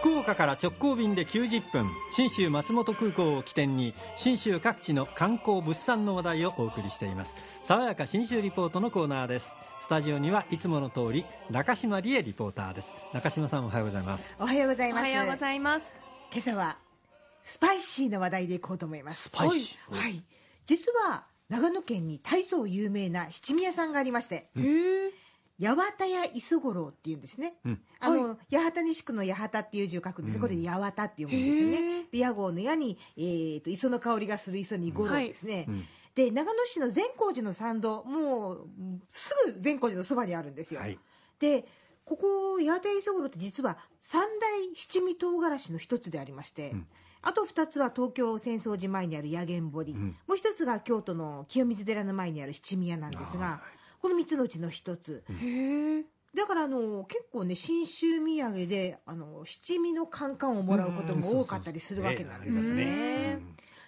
福岡から直行便で90分信州松本空港を起点に信州各地の観光物産の話題をお送りしています。爽やか信州リポートのコーナーです。スタジオにはいつもの通り中島理恵リポーターです。中島さんおはようございます。おはようございます。おはようございます。今朝はスパイシーな話題でいこうと思います。スパイシー。はい、はい。実は長野県に大層有名な七味屋さんがありまして。へえ八幡屋磯五郎っていうんですね、うん。あの、八幡西区の八幡っていう字を書くんです、これで八幡って読むんですよね。で屋号の矢に、えー、と磯の香りがする磯に五郎ですね、うん。で長野市の善光寺の参道もうすぐ善光寺のそばにあるんですよ、はい。でここ八幡屋磯五郎って実は三大七味唐辛子の一つでありまして、ん。あと2つは東京浅草寺前にある薬源堀、ん。もう一つが京都の清水寺の前にある七味屋なんですがこの3つのうちの一つ、へえだからあの結構ね信州土産であの七味のカンカンをもらうことも多かったりするわけなんですね。ええ。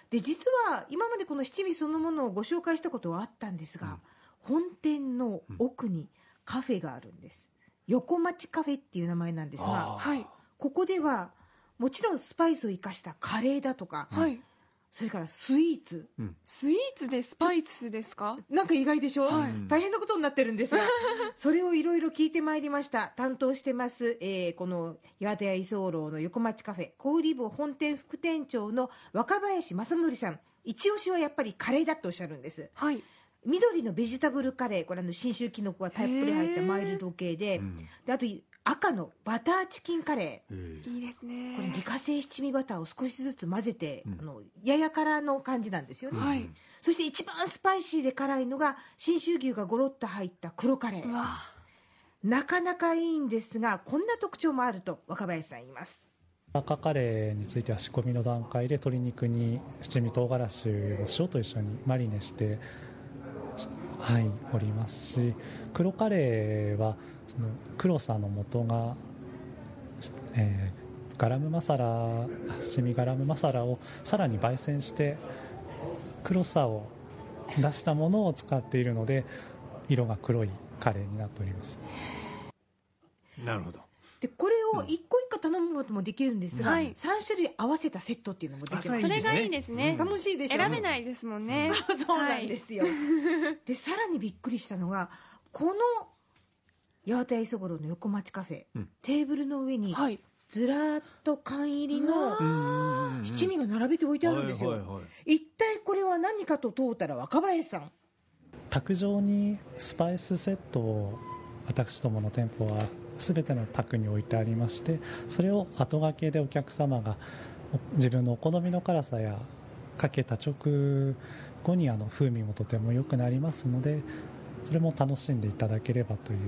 で実は今までこの七味そのものをご紹介したことはあったんですが、本店の奥にカフェがあるんです。横町カフェっていう名前なんですがあはいここではもちろんスパイスを生かしたカレーだとか、はいそれからスイーツ。スイーツでスパイスですか？なんか意外でしょ、はい。大変なことになってるんですが。それをいろいろ聞いてまいりました。担当してます、えーこの岩手屋居候の横町カフェ。小売部本店副店長の若林正則さん。一押しはやっぱりカレーだとおっしゃるんです。はい。緑のベジタブルカレー。これあの信州きのこがたっぷり入ったマイルド系で,、ん。であと赤のバターチキンカレー。えいいですね。これ自家製七味バターを少しずつ混ぜて、あのやや辛の感じなんですよね、はい。そして一番スパイシーで辛いのが信州牛がゴロッと入った黒カレー。なかなかいいんですがこんな特徴もあると若林さん言います。赤カレーについては仕込みの段階で鶏肉に七味唐辛子を塩と一緒にマリネしてはいおりますし黒カレーはその黒さの元が、えーガラムマサラシミガラムマサラをさらに焙煎して黒さを出したものを使っているので色が黒いカレーになっております。なるほど。でこれを一個一個頼むこともできるんですが、はい。3種類合わせたセットっていうのもできます。あそれがいいですね。楽しいでしょ？選べないですもんね。そうなんですよ、でさらにびっくりしたのがこの八幡屋磯五郎の横町カフェ、うん。テーブルの上にはい。ずらーっと缶入りうのわ七味が並べて置いてあるんですよ、はいはいはい。一体これは何かと問うたら若林さん。卓上にスパイスセットを私どもの店舗は全ての卓に置いてありましてそれを後掛けでお客様が自分のお好みの辛さやかけた直後にあの風味もとても良くなりますのでそれも楽しんでいただければという。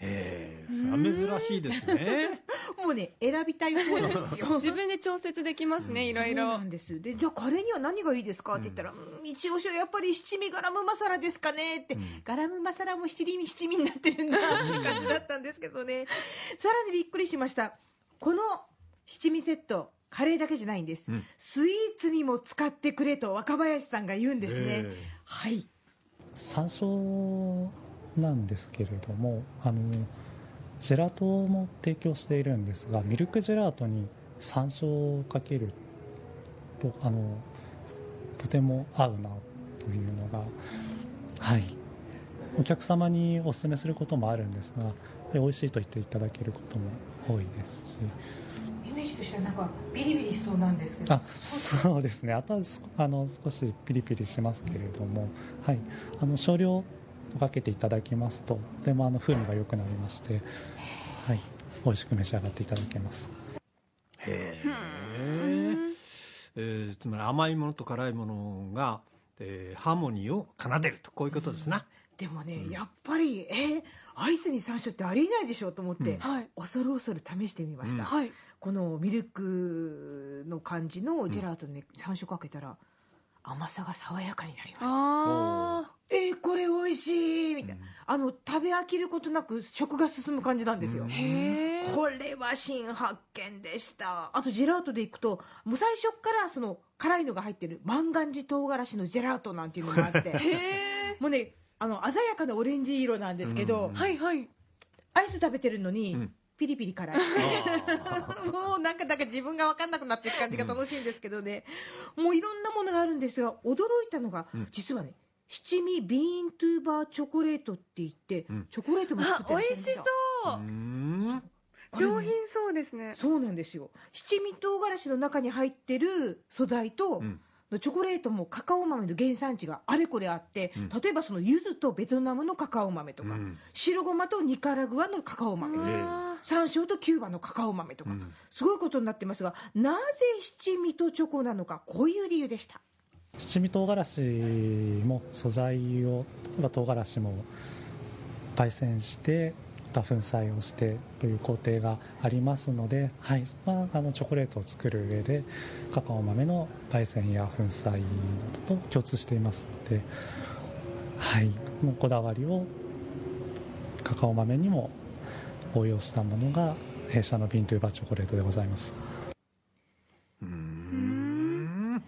ええ珍しいですね。もうね選びたい方なんです。よ自分で調節できますねいろいそうろなんです。でじゃあカレーには何がいいですか？って言ったら、うん、一押しはやっぱり七味ガラムマサラですかね？って、ガラムマサラも七味七味になってるんだって感じだったんですけどね。さらにびっくりしました。この七味セットカレーだけじゃないんです、うん。スイーツにも使ってくれと若林さんが言うんですね、え。はい。山椒なんですけれどもあのジェラートも提供しているんですがミルクジェラートに山椒をかけるとあのとても合うなというのがはい。お客様にお勧めすることもあるんですが美味しいと言っていただけることも多いですし。イメージとしてはなんかビリビリしそうなんですけど。あそうですね。あとはすあの少しピリピリしますけれども、はい、あの少量かけていただきますととてもあの風味が良くなりまして、はい、美味しく召し上がっていただけます。へええーつまり甘いものと辛いものが、えーハーモニーを奏でるとこういうことですな、でもね、やっぱりえーアイスに山椒ってありえないでしょうと思って、はい。恐る恐る試してみました、はい。このミルクの感じのジェラートに山椒かけたら甘さが爽やかになりました。あえー、これ美味しいみたいな、あの食べ飽きることなく食が進む感じなんですよ、これは新発見でした。あとジェラートでいくともう最初からその辛いのが入ってる万願寺唐辛子のジェラートなんていうのがあって。もうねあの鮮やかなオレンジ色なんですけど、はいはい。アイス食べてるのに、うんピリピリ辛い。もうなんかだか自分が分かんなくなっていく感じが楽しいんですけどね、もういろんなものがあるんですが驚いたのが、実はね七味ビーントゥーバーチョコレートって言って、チョコレートも作っあてらっしゃ美味しるんですよ。そう。う、ん。これね上品そうですね。そうなんですよ。七味唐辛子の中に入ってる素材と、んチョコレートもカカオ豆の原産地があれこれあって、例えばその柚子とベトナムのカカオ豆とか、うん。白ごまとニカラグアのカカオ豆、あ山椒とキューバのカカオ豆とか、すごいことになってますがなぜ七味とチョコなのかこういう理由でした。七味唐辛子も素材を例えば唐辛子も焙煎してまた粉砕をしてという工程がありますので、はいまあ、あのチョコレートを作る上でカカオ豆の焙煎や粉砕などと共通していますので、はい、もうこだわりをカカオ豆にも応用したものが弊社のビントゥーバーチョコレートでございます。うん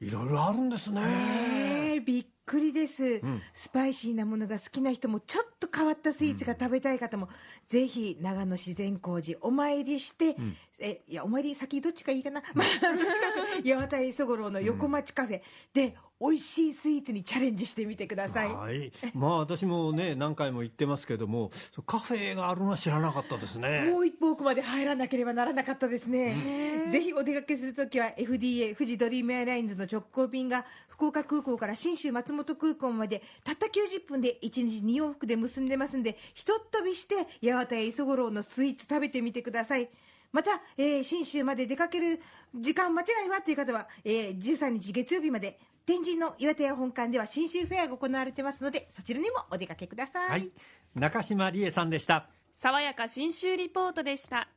いろいろあるんですね。えーびっくりです、ん。スパイシーなものが好きな人もちょっと変わったスイーツが食べたい方も、ぜひ長野自然光寺お参りして、えいやお参り先どっちがいいかな、まあ、八幡磯五郎の横町カフェ。で美味しいスイーツにチャレンジしてみてください、はい、まあ私もね 何回も行ってますけどもカフェがあるのは知らなかったですね。もう一歩奥まで入らなければならなかったですね、ぜひお出かけするときは FDA 富士ドリームエアラインズの直行便が福岡空港から信州松本空港までたった90分で1日2往復で結んでますんでひとっ飛びして八幡や磯五郎のスイーツ食べてみてくださいまた、えー信州まで出かける時間待てないわという方は、えー13日月曜日まで天神の岩手屋本館では信州フェアが行われてますのでそちらにもお出かけください。はい。中島理恵さんでした。爽やか新州リポートでした